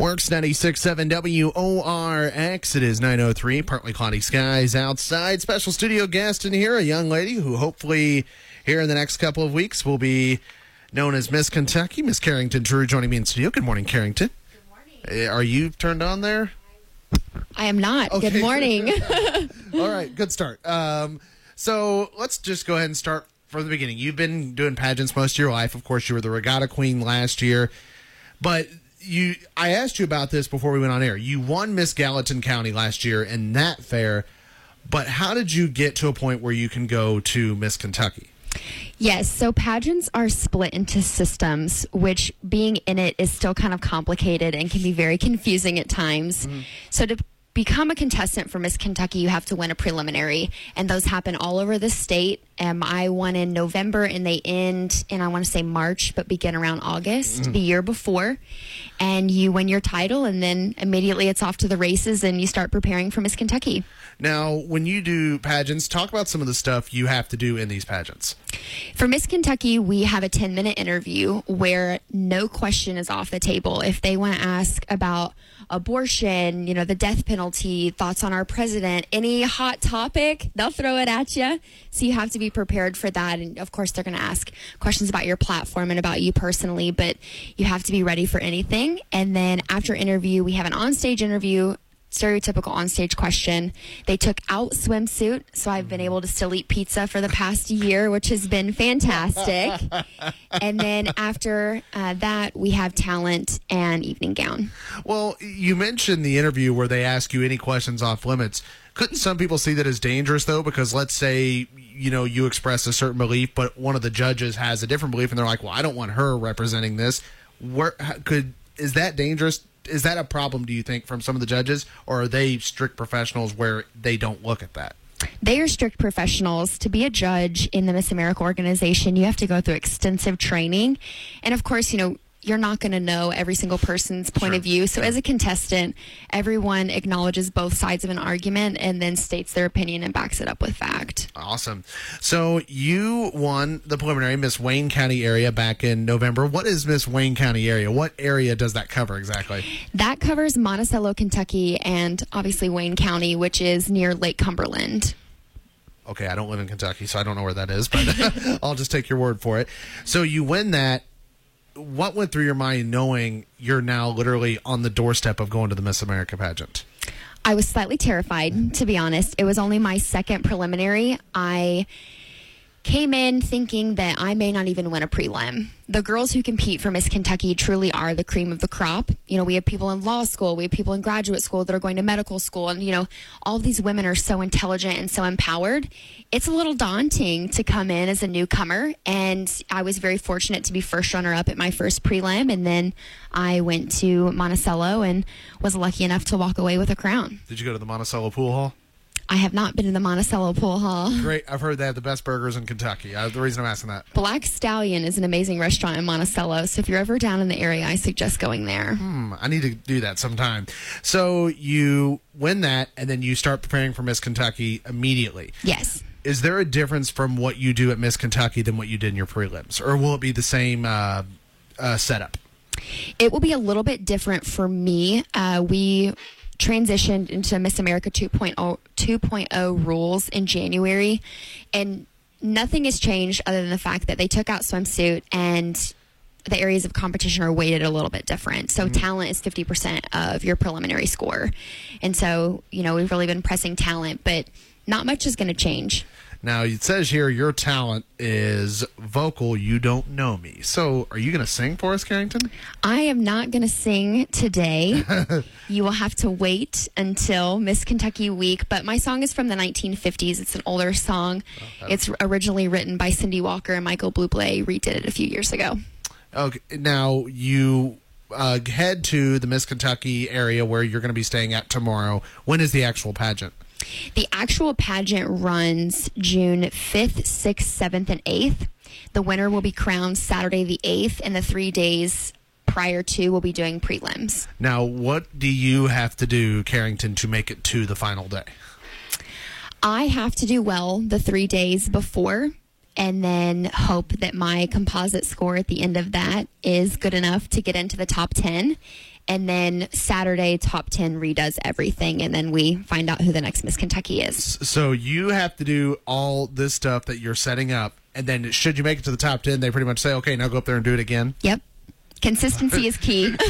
Works 96.7 WORX. It is 903, partly cloudy skies outside. Special studio guest in here, a young lady who hopefully here in the next couple of weeks will be known as Miss Kentucky. Miss Karrington True joining me in studio. Good morning, Karrington. Good morning. Are you turned on there? I am not. Okay. Good morning. All right, good start. Um, so let's just go ahead and start from the beginning. You've been doing pageants most of your life. Of course, you were the regatta queen last year, but you. I asked you about this before we went on air. You won Miss Gallatin County last year in that fair, but how did you get to a point where you can go to Miss Kentucky? yes, so pageants are split into systems, which being in it is still kind of complicated and can be very confusing at times. Mm-hmm. So to become a contestant for Miss Kentucky, you have to win a preliminary, and those happen all over the state. Um, I won in November, and they end in I want to say March, but begin around August the year before. And you win your title, and then immediately it's off to the races, and you start preparing for Miss Kentucky. Now, when you do pageants, talk about some of the stuff you have to do in these pageants. For Miss Kentucky, we have a 10 minute interview where no question is off the table. If they want to ask about abortion, you know, the death penalty, thoughts on our president, any hot topic, they'll throw it at you. So you have to be prepared for that. And of course, they're going to ask questions about your platform and about you personally, but you have to be ready for anything. And then after interview, we have an onstage interview stereotypical onstage question. They took out swimsuit, so I've been able to still eat pizza for the past year, which has been fantastic. and then after uh, that, we have talent and evening gown. Well, you mentioned the interview where they ask you any questions off limits. Couldn't some people see that as dangerous though? Because let's say you know you express a certain belief, but one of the judges has a different belief, and they're like, "Well, I don't want her representing this." Where could is that dangerous? Is that a problem? Do you think from some of the judges, or are they strict professionals where they don't look at that? They are strict professionals. To be a judge in the Miss America organization, you have to go through extensive training. And of course, you know, you're not going to know every single person's point Sure. of view. So, as a contestant, everyone acknowledges both sides of an argument and then states their opinion and backs it up with fact. Awesome. So you won the preliminary Miss Wayne County area back in November. What is Miss Wayne County area? What area does that cover exactly? That covers Monticello, Kentucky, and obviously Wayne County, which is near Lake Cumberland. Okay, I don't live in Kentucky, so I don't know where that is, but I'll just take your word for it. So you win that. What went through your mind knowing you're now literally on the doorstep of going to the Miss America pageant? I was slightly terrified, to be honest. It was only my second preliminary. I came in thinking that I may not even win a prelim. The girls who compete for Miss Kentucky truly are the cream of the crop. You know, we have people in law school, we have people in graduate school that are going to medical school, and, you know, all these women are so intelligent and so empowered. It's a little daunting to come in as a newcomer, and I was very fortunate to be first runner up at my first prelim, and then I went to Monticello and was lucky enough to walk away with a crown. Did you go to the Monticello Pool Hall? I have not been in the Monticello Pool Hall. Great. I've heard they have the best burgers in Kentucky. Uh, the reason I'm asking that. Black Stallion is an amazing restaurant in Monticello, so if you're ever down in the area, I suggest going there. Hmm, I need to do that sometime. So you win that, and then you start preparing for Miss Kentucky immediately. Yes. Is there a difference from what you do at Miss Kentucky than what you did in your prelims, or will it be the same uh, uh, setup? It will be a little bit different for me. Uh, we transitioned into Miss America oh, 2.0, 2.0 rules in January, and nothing has changed other than the fact that they took out swimsuit and the areas of competition are weighted a little bit different. So mm-hmm. talent is 50% of your preliminary score. And so, you know, we've really been pressing talent, but not much is going to change. Now it says here your talent is vocal. You don't know me. So are you going to sing for us, Karrington? I am not going to sing today. you will have to wait until Miss Kentucky Week. But my song is from the 1950s. It's an older song. it's originally written by Cindy Walker and Michael Bublé redid it a few years ago. Okay. Now you uh, head to the Miss Kentucky area where you're going to be staying at tomorrow. When is the actual pageant? The actual pageant runs June 5th, 6th, 7th, and 8th. The winner will be crowned Saturday the 8th, and the three days prior to will be doing prelims. Now, what do you have to do, Karrington, to make it to the final day? I have to do well the three days before and then hope that my composite score at the end of that is good enough to get into the top 10. And then Saturday, top 10 redoes everything. And then we find out who the next Miss Kentucky is. So you have to do all this stuff that you're setting up. And then, should you make it to the top 10, they pretty much say, okay, now go up there and do it again. Yep. Consistency is key.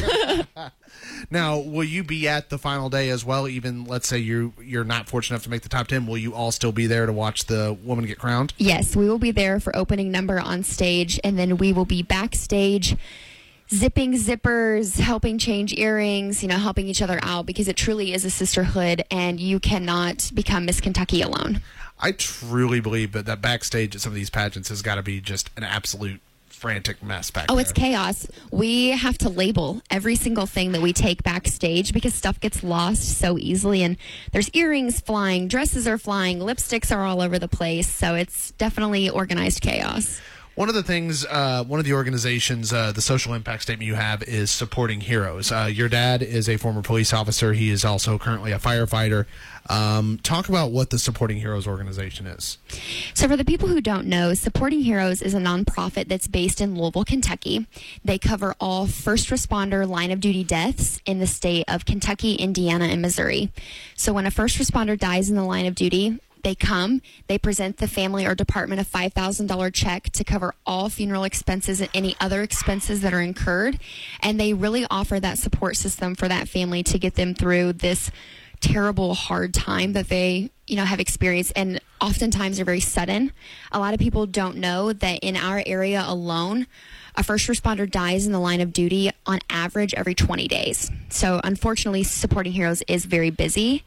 Now, will you be at the final day as well? Even let's say you you're not fortunate enough to make the top ten, will you all still be there to watch the woman get crowned? yes, we will be there for opening number on stage. And then we will be backstage zipping zippers, helping change earrings, you know, helping each other out because it truly is a sisterhood and you cannot become Miss Kentucky alone. I truly believe that that backstage at some of these pageants has got to be just an absolute frantic mess back Oh, there. it's chaos. We have to label every single thing that we take backstage because stuff gets lost so easily. And there's earrings flying, dresses are flying, lipsticks are all over the place. So it's definitely organized chaos. One of the things, uh, one of the organizations, uh, the social impact statement you have is supporting heroes. Uh, your dad is a former police officer. He is also currently a firefighter. Um, talk about what the Supporting Heroes organization is. So, for the people who don't know, Supporting Heroes is a nonprofit that's based in Louisville, Kentucky. They cover all first responder line of duty deaths in the state of Kentucky, Indiana, and Missouri. So, when a first responder dies in the line of duty, they come, they present the family or department a $5,000 check to cover all funeral expenses and any other expenses that are incurred. And they really offer that support system for that family to get them through this terrible hard time that they you know have experienced and oftentimes are very sudden. A lot of people don't know that in our area alone a first responder dies in the line of duty on average every 20 days. So unfortunately supporting heroes is very busy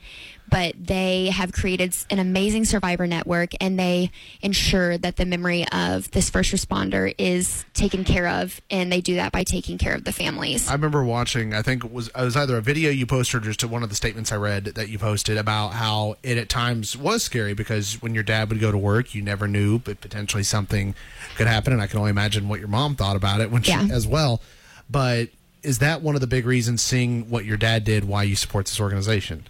but they have created an amazing survivor network and they ensure that the memory of this first responder is taken care of and they do that by taking care of the families I remember watching. I think it was it was either a video you posted or just one of the statements I read that you posted about how it at times was scary because when your dad would go to work, you never knew, but potentially something could happen. And I can only imagine what your mom thought about it when she, Yeah. as well. But is that one of the big reasons, seeing what your dad did, why you support this organization?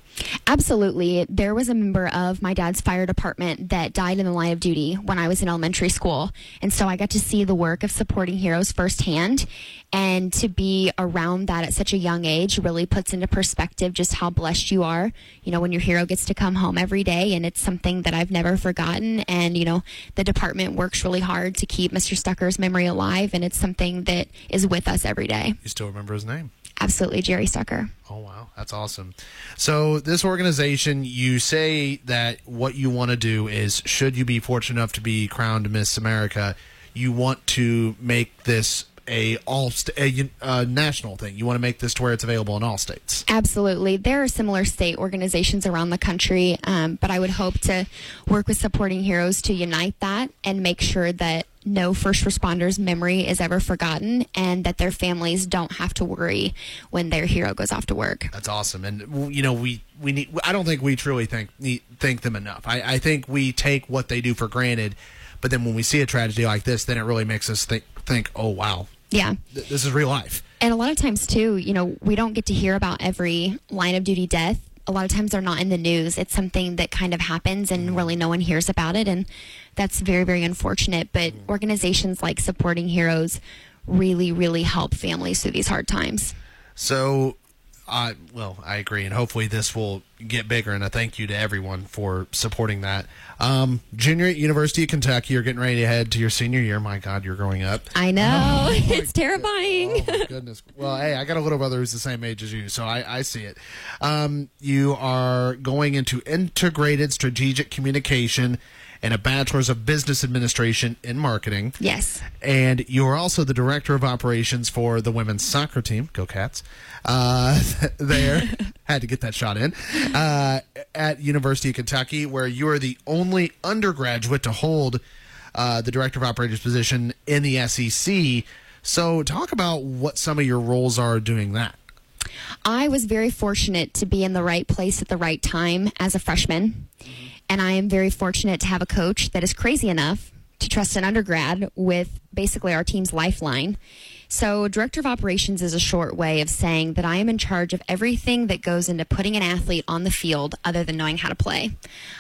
Absolutely. There was a member of my dad's fire department that died in the line of duty when I was in elementary school. And so I got to see the work of supporting heroes firsthand. And to be around that at such a young age really puts into perspective just how blessed you are. You know, when your hero gets to come home every day, and it's something that I've never forgotten. And, you know, the department works really hard to keep Mr. Stucker's memory alive. And it's something that is with us every day. You still remember his name? Absolutely, Jerry Stucker. Oh wow, that's awesome. So this organization, you say that what you want to do is, should you be fortunate enough to be crowned Miss America, you want to make this a all st- a, uh, national thing. You want to make this to where it's available in all states. Absolutely. There are similar state organizations around the country, um, but I would hope to work with Supporting Heroes to unite that and make sure that no first responders' memory is ever forgotten and that their families don't have to worry when their hero goes off to work. That's awesome, and you know we we need. I don't think we truly think need, thank them enough. I, I think we take what they do for granted, but then when we see a tragedy like this, then it really makes us think think, oh wow, Yeah. th- this is real life. And a lot of times, too, you know, we don't get to hear about every line of duty death. A lot of times they're not in the news. It's something that kind of happens and really no one hears about it. And that's very, very unfortunate. But organizations like Supporting Heroes really, really help families through these hard times. So, uh, well, I agree, and hopefully this will get bigger. And a thank you to everyone for supporting that. Um, junior at University of Kentucky, you're getting ready to head to your senior year. My God, you're growing up. I know. it's terrifying. Oh my goodness. Well, hey, I got a little brother who's the same age as you, so I, I see it. Um, you are going into integrated strategic communication and a bachelor's of business administration in marketing. Yes. And you are also the director of operations for the women's soccer team. Go Cats! Uh, there, had to get that shot in uh, at University of Kentucky, where you are the only undergraduate to hold uh, the director of operations position in the SEC. So, talk about what some of your roles are doing that. I was very fortunate to be in the right place at the right time as a freshman. And I am very fortunate to have a coach that is crazy enough to trust an undergrad with basically our team's lifeline. So, director of operations is a short way of saying that I am in charge of everything that goes into putting an athlete on the field other than knowing how to play.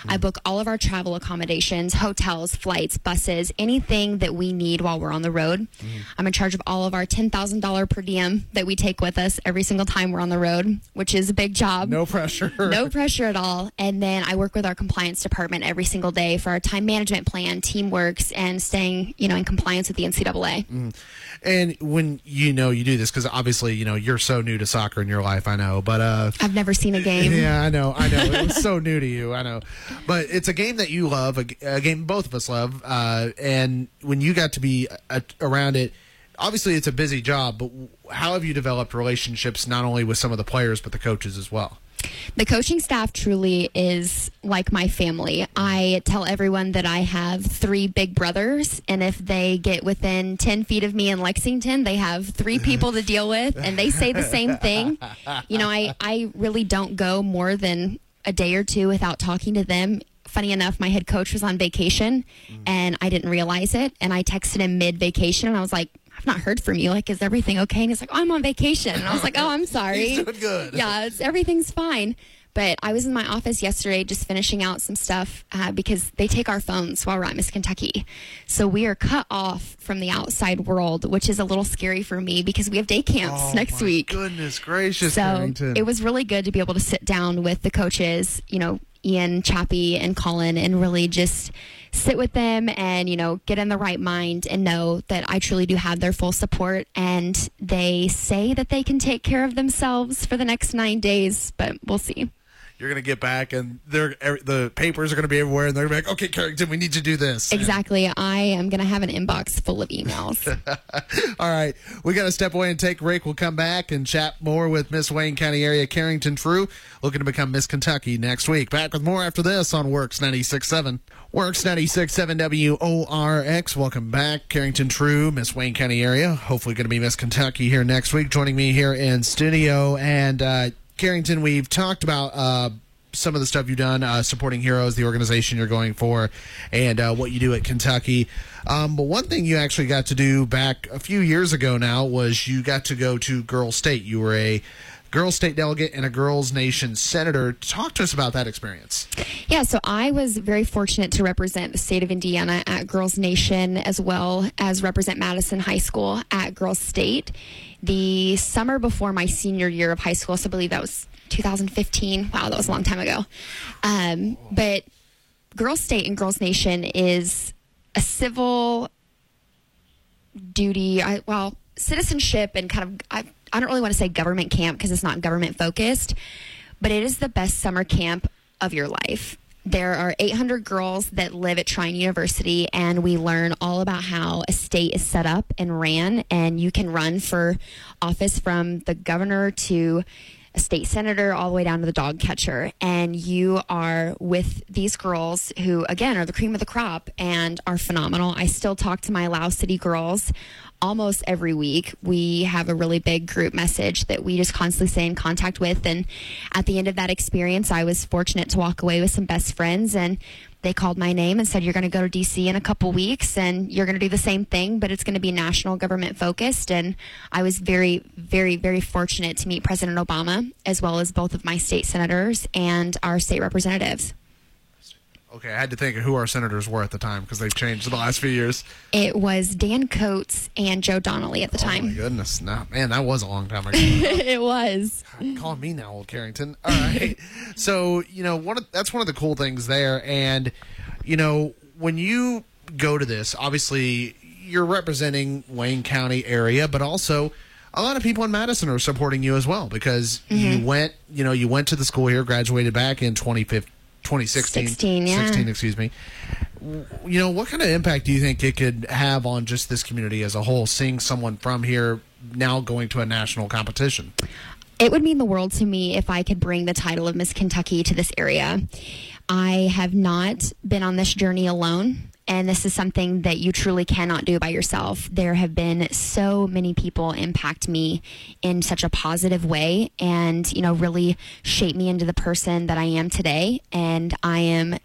I book all of our travel accommodations, hotels, flights, buses, anything that we need while we're on the road. Mm-hmm. I'm in charge of all of our $10,000 per diem that we take with us every single time we're on the road, which is a big job. No pressure. No pressure at all. And then I work with our compliance department every single day for our time management plan, teamworks, and staying, you know, in compliance with the NCAA. Mm-hmm. And when you know you do this, because obviously you know you're so new to soccer in your life, I know. But uh, I've never seen a game. yeah, I know, I know. It was so new to you, I know. But it's a game that you love, a, a game both of us love. Uh, and when you got to be uh around it, obviously it's a busy job. But how have you developed relationships not only with some of the players but the coaches as well? The coaching staff truly is like my family. I tell everyone that I have three big brothers, and if they get within 10 feet of me in Lexington, they have three people to deal with, and they say the same thing. You know, I, I really don't go more than a day or two without talking to them. Funny enough, my head coach was on vacation, and I didn't realize it, and I texted him mid vacation, and I was like, I've not heard from you. Like, is everything okay? And he's like, oh, I'm on vacation. And I was like, oh, I'm sorry. He's doing good. Yeah, it's, everything's fine. But I was in my office yesterday just finishing out some stuff uh, because they take our phones while we're at Miss Kentucky. So we are cut off from the outside world, which is a little scary for me because we have day camps Oh, next my week. Goodness gracious, So it was really good to be able to sit down with the coaches, you know, Ian, Chappie, and Colin, and really just sit with them and, you know, get in the right mind and know that I truly do have their full support. And they say that they can take care of themselves for the next nine days, but we'll see. You're gonna get back, and they're the papers are gonna be everywhere, and they're gonna be like, "Okay, Karrington, we need to do this." Exactly. I am going to have an inbox full of emails. All right, we got to step away and take a break. We'll come back and chat more with Miss Wayne County area Karrington True, looking to become Miss Kentucky next week. Back with more after this on Works 96.7. Works 96.7 WORX. Welcome back, Karrington True, Miss Wayne County area. Hopefully, going to be Miss Kentucky here next week. Joining me here in studio and uh, Karrington, we've talked about. Uh, some of the stuff you've done uh, supporting heroes the organization you're going for and uh, what you do at kentucky um, but one thing you actually got to do back a few years ago now was you got to go to Girl state you were a girls state delegate and a girls nation senator talk to us about that experience Yeah, so I was very fortunate to represent the state of Indiana at Girls Nation as well as represent Madison High School at Girls State. The summer before my senior year of high school, so I believe that was 2015. Wow, that was a long time ago. Um, but Girls State and Girls Nation is a civil duty. I, well, citizenship and kind of I, I don't really want to say government camp because it's not government focused, but it is the best summer camp of your life. There are 800 girls that live at Trine University, and we learn all about how a state is set up and ran. And you can run for office from the governor to a state senator all the way down to the dog catcher and you are with these girls who again are the cream of the crop and are phenomenal i still talk to my lao city girls almost every week we have a really big group message that we just constantly stay in contact with and at the end of that experience i was fortunate to walk away with some best friends and they called my name and said you're going to go to DC in a couple weeks and you're going to do the same thing but it's going to be national government focused and I was very very very fortunate to meet President Obama as well as both of my state senators and our state representatives. Okay i had to think of who our senators were at the time because they've changed in the last few years It was Dan Coats and Joe Donnelly at the oh my time. goodness no man that was a long time ago it was. Call me now, old Karrington. All right. so you know, one of, that's one of the cool things there, and you know, when you go to this, obviously you're representing Wayne County area, but also a lot of people in Madison are supporting you as well because you mm-hmm. went, you know, you went to the school here, graduated back in 2015, 2016, 16, yeah. 16, excuse me. You know, what kind of impact do you think it could have on just this community as a whole, seeing someone from here now going to a national competition? It would mean the world to me if I could bring the title of Miss Kentucky to this area. I have not been on this journey alone. And this is something that you truly cannot do by yourself. There have been so many people impact me in such a positive way and, you know, really shape me into the person that I am today. And I am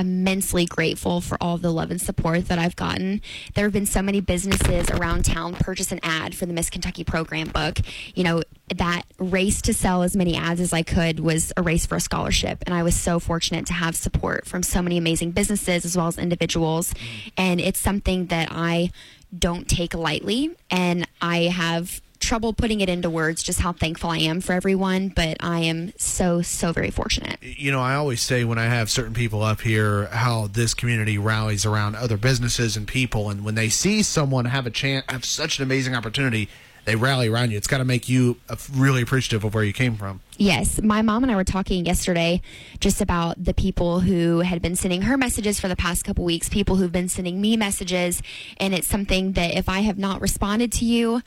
immensely grateful for all the love and support that I've gotten. There have been so many businesses around town purchase an ad for the Miss Kentucky program book. You know, that race to sell as many ads as I could was a race for a scholarship. And I was so fortunate to have support from so many amazing businesses as well as individuals. Mm. And it's something that I don't take lightly. And I have trouble putting it into words just how thankful I am for everyone, but I am so, so very fortunate. You know, I always say when I have certain people up here how this community rallies around other businesses and people. And when they see someone have a chance, have such an amazing opportunity, they rally around you. It's got to make you uh, really appreciative of where you came from. Yes, my mom and I were talking yesterday just about the people who had been sending her messages for the past couple weeks, people who've been sending me messages, and it's something that if I have not responded to you,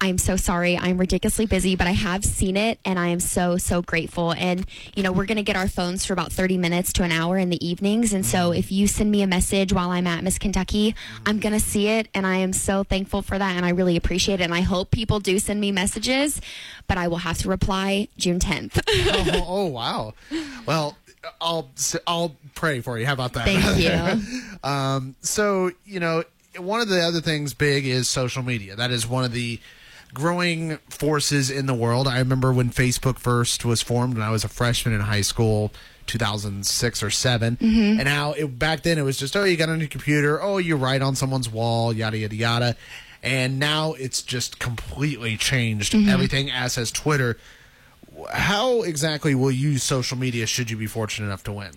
I'm so sorry. I'm ridiculously busy, but I have seen it and I am so, so grateful. And, you know, we're going to get our phones for about 30 minutes to an hour in the evenings. And so if you send me a message while I'm at Miss Kentucky, I'm going to see it. And I am so thankful for that. And I really appreciate it. And I hope people do send me messages, but I will have to reply June 10th. oh, oh, wow. Well, I'll I'll pray for you. How about that? Thank you. um, so you know, one of the other things big is social media. That is one of the growing forces in the world. I remember when Facebook first was formed when I was a freshman in high school. 2006 or 7 mm-hmm. and how it, back then it was just oh you got on your computer oh you write on someone's wall yada yada yada and now it's just completely changed mm-hmm. everything as has twitter how exactly will you use social media should you be fortunate enough to win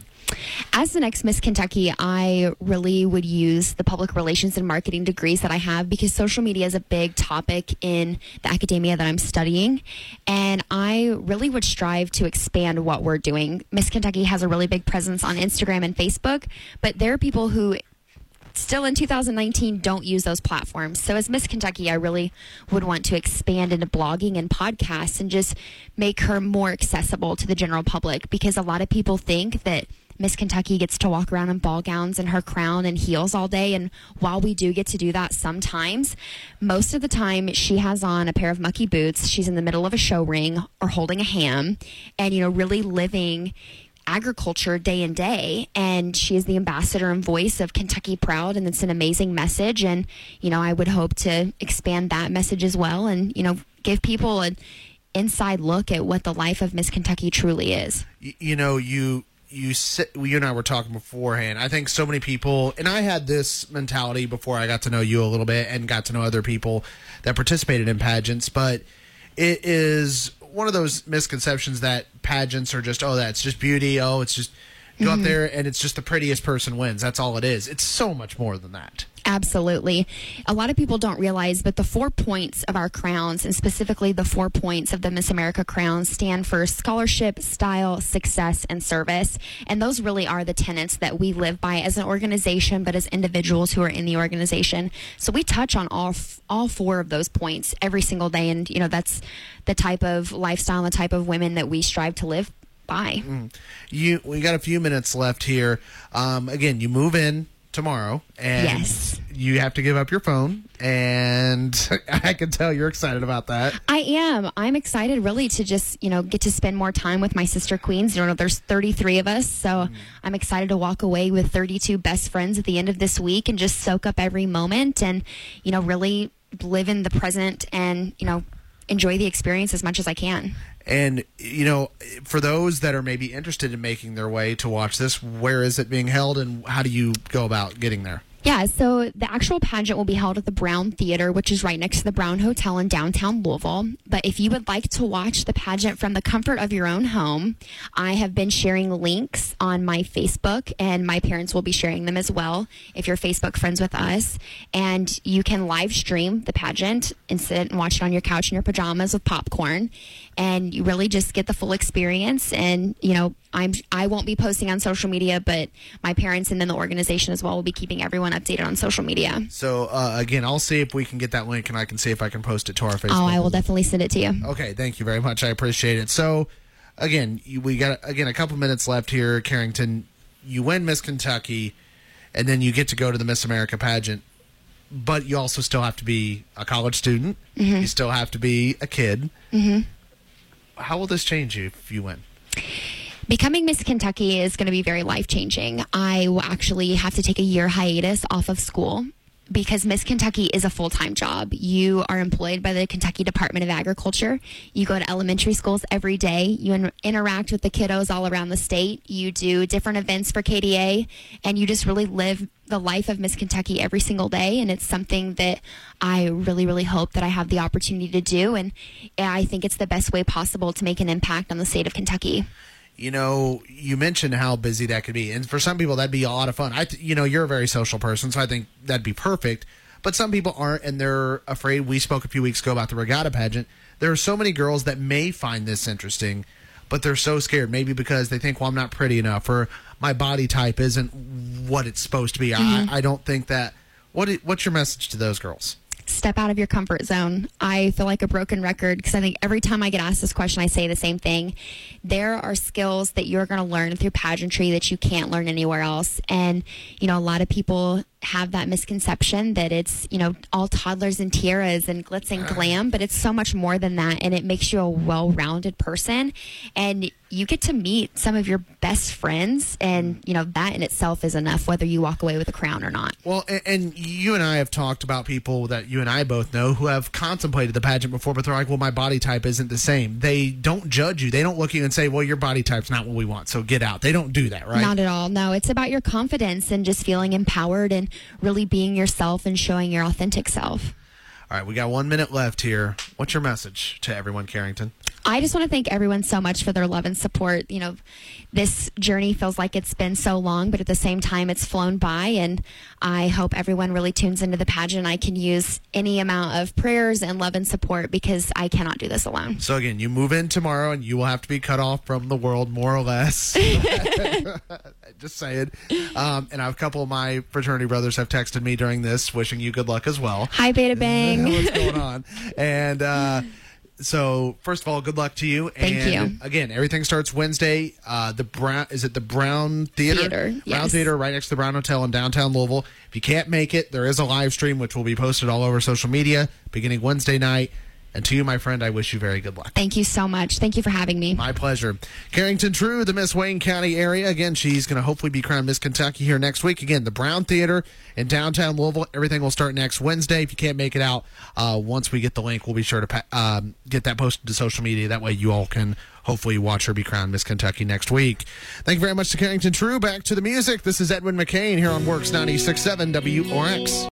as the next Miss Kentucky, I really would use the public relations and marketing degrees that I have because social media is a big topic in the academia that I'm studying. And I really would strive to expand what we're doing. Miss Kentucky has a really big presence on Instagram and Facebook, but there are people who still in 2019 don't use those platforms. So as Miss Kentucky, I really would want to expand into blogging and podcasts and just make her more accessible to the general public because a lot of people think that Miss Kentucky gets to walk around in ball gowns and her crown and heels all day. And while we do get to do that sometimes, most of the time she has on a pair of mucky boots. She's in the middle of a show ring or holding a ham and, you know, really living agriculture day in day and she is the ambassador and voice of Kentucky Proud and it's an amazing message and you know I would hope to expand that message as well and you know give people an inside look at what the life of Miss Kentucky truly is. You know you you sit, you and I were talking beforehand. I think so many people, and I had this mentality before I got to know you a little bit and got to know other people that participated in pageants, but it is one of those misconceptions that pageants are just, oh, that's just beauty. Oh, it's just go mm-hmm. up there and it's just the prettiest person wins. That's all it is. It's so much more than that. Absolutely. A lot of people don't realize, but the four points of our crowns, and specifically the four points of the Miss America crown, stand for scholarship, style, success, and service. And those really are the tenets that we live by as an organization, but as individuals who are in the organization. So we touch on all all four of those points every single day, and you know that's the type of lifestyle, the type of women that we strive to live by. Mm. You, we got a few minutes left here. Um, again, you move in tomorrow, and yes. you have to give up your phone. And I can tell you're excited about that. I am. I'm excited, really, to just you know get to spend more time with my sister queens. You know, there's 33 of us, so mm. I'm excited to walk away with 32 best friends at the end of this week and just soak up every moment and you know really live in the present and you know enjoy the experience as much as I can. And you know, for those that are maybe interested in making their way to watch this, where is it being held, and how do you go about getting there? Yeah, so the actual pageant will be held at the Brown Theater, which is right next to the Brown Hotel in downtown Louisville. But if you would like to watch the pageant from the comfort of your own home, I have been sharing links on my Facebook, and my parents will be sharing them as well if you're Facebook friends with us. And you can live stream the pageant and sit and watch it on your couch in your pajamas with popcorn. And you really just get the full experience. And, you know, I'm I won't be posting on social media, but my parents and then the organization as well will be keeping everyone updated on social media. So uh, again, I'll see if we can get that link, and I can see if I can post it to our Facebook. Oh, I will definitely send it to you. Okay, thank you very much. I appreciate it. So again, we got again a couple minutes left here, Karrington. You win Miss Kentucky, and then you get to go to the Miss America pageant. But you also still have to be a college student. Mm-hmm. You still have to be a kid. Mm-hmm. How will this change you if you win? Becoming Miss Kentucky is going to be very life changing. I will actually have to take a year hiatus off of school because Miss Kentucky is a full time job. You are employed by the Kentucky Department of Agriculture. You go to elementary schools every day. You in- interact with the kiddos all around the state. You do different events for KDA, and you just really live the life of Miss Kentucky every single day. And it's something that I really, really hope that I have the opportunity to do. And I think it's the best way possible to make an impact on the state of Kentucky you know, you mentioned how busy that could be, and for some people that'd be a lot of fun. I, th- you know, you're a very social person, so I think that'd be perfect. But some people aren't, and they're afraid. We spoke a few weeks ago about the regatta pageant. There are so many girls that may find this interesting, but they're so scared. Maybe because they think, well, I'm not pretty enough, or my body type isn't what it's supposed to be. Mm-hmm. I, I don't think that. What what's your message to those girls? Step out of your comfort zone. I feel like a broken record because I think every time I get asked this question, I say the same thing. There are skills that you're going to learn through pageantry that you can't learn anywhere else. And, you know, a lot of people have that misconception that it's, you know, all toddlers and tiaras and glitz and glam, but it's so much more than that. And it makes you a well rounded person. And you get to meet some of your best friends. And, you know, that in itself is enough, whether you walk away with a crown or not. Well, and, and you and I have talked about people that you and I both know who have contemplated the pageant before, but they're like, well, my body type isn't the same. They don't judge you. They don't look at you and say, well, your body type's not what we want. So get out. They don't do that, right? Not at all. No, it's about your confidence and just feeling empowered and really being yourself and showing your authentic self. All right, we got one minute left here. What's your message to everyone, Karrington? I just want to thank everyone so much for their love and support. You know, this journey feels like it's been so long, but at the same time, it's flown by. And I hope everyone really tunes into the pageant. I can use any amount of prayers and love and support because I cannot do this alone. So, again, you move in tomorrow and you will have to be cut off from the world, more or less. just saying. Um, and a couple of my fraternity brothers have texted me during this, wishing you good luck as well. Hi, Beta Bang. What's going on? And, uh, so first of all, good luck to you. Thank and you. Again, everything starts Wednesday. Uh, the Brown is it the Brown Theater? Theater, Brown yes. Theater, right next to the Brown Hotel in downtown Louisville. If you can't make it, there is a live stream which will be posted all over social media beginning Wednesday night. And to you, my friend, I wish you very good luck. Thank you so much. Thank you for having me. My pleasure. Karrington True, the Miss Wayne County area. Again, she's going to hopefully be crowned Miss Kentucky here next week. Again, the Brown Theater in downtown Louisville. Everything will start next Wednesday. If you can't make it out, uh, once we get the link, we'll be sure to pa- um, get that posted to social media. That way you all can hopefully watch her be crowned Miss Kentucky next week. Thank you very much to Karrington True. Back to the music. This is Edwin McCain here on Works 96.7 WRX.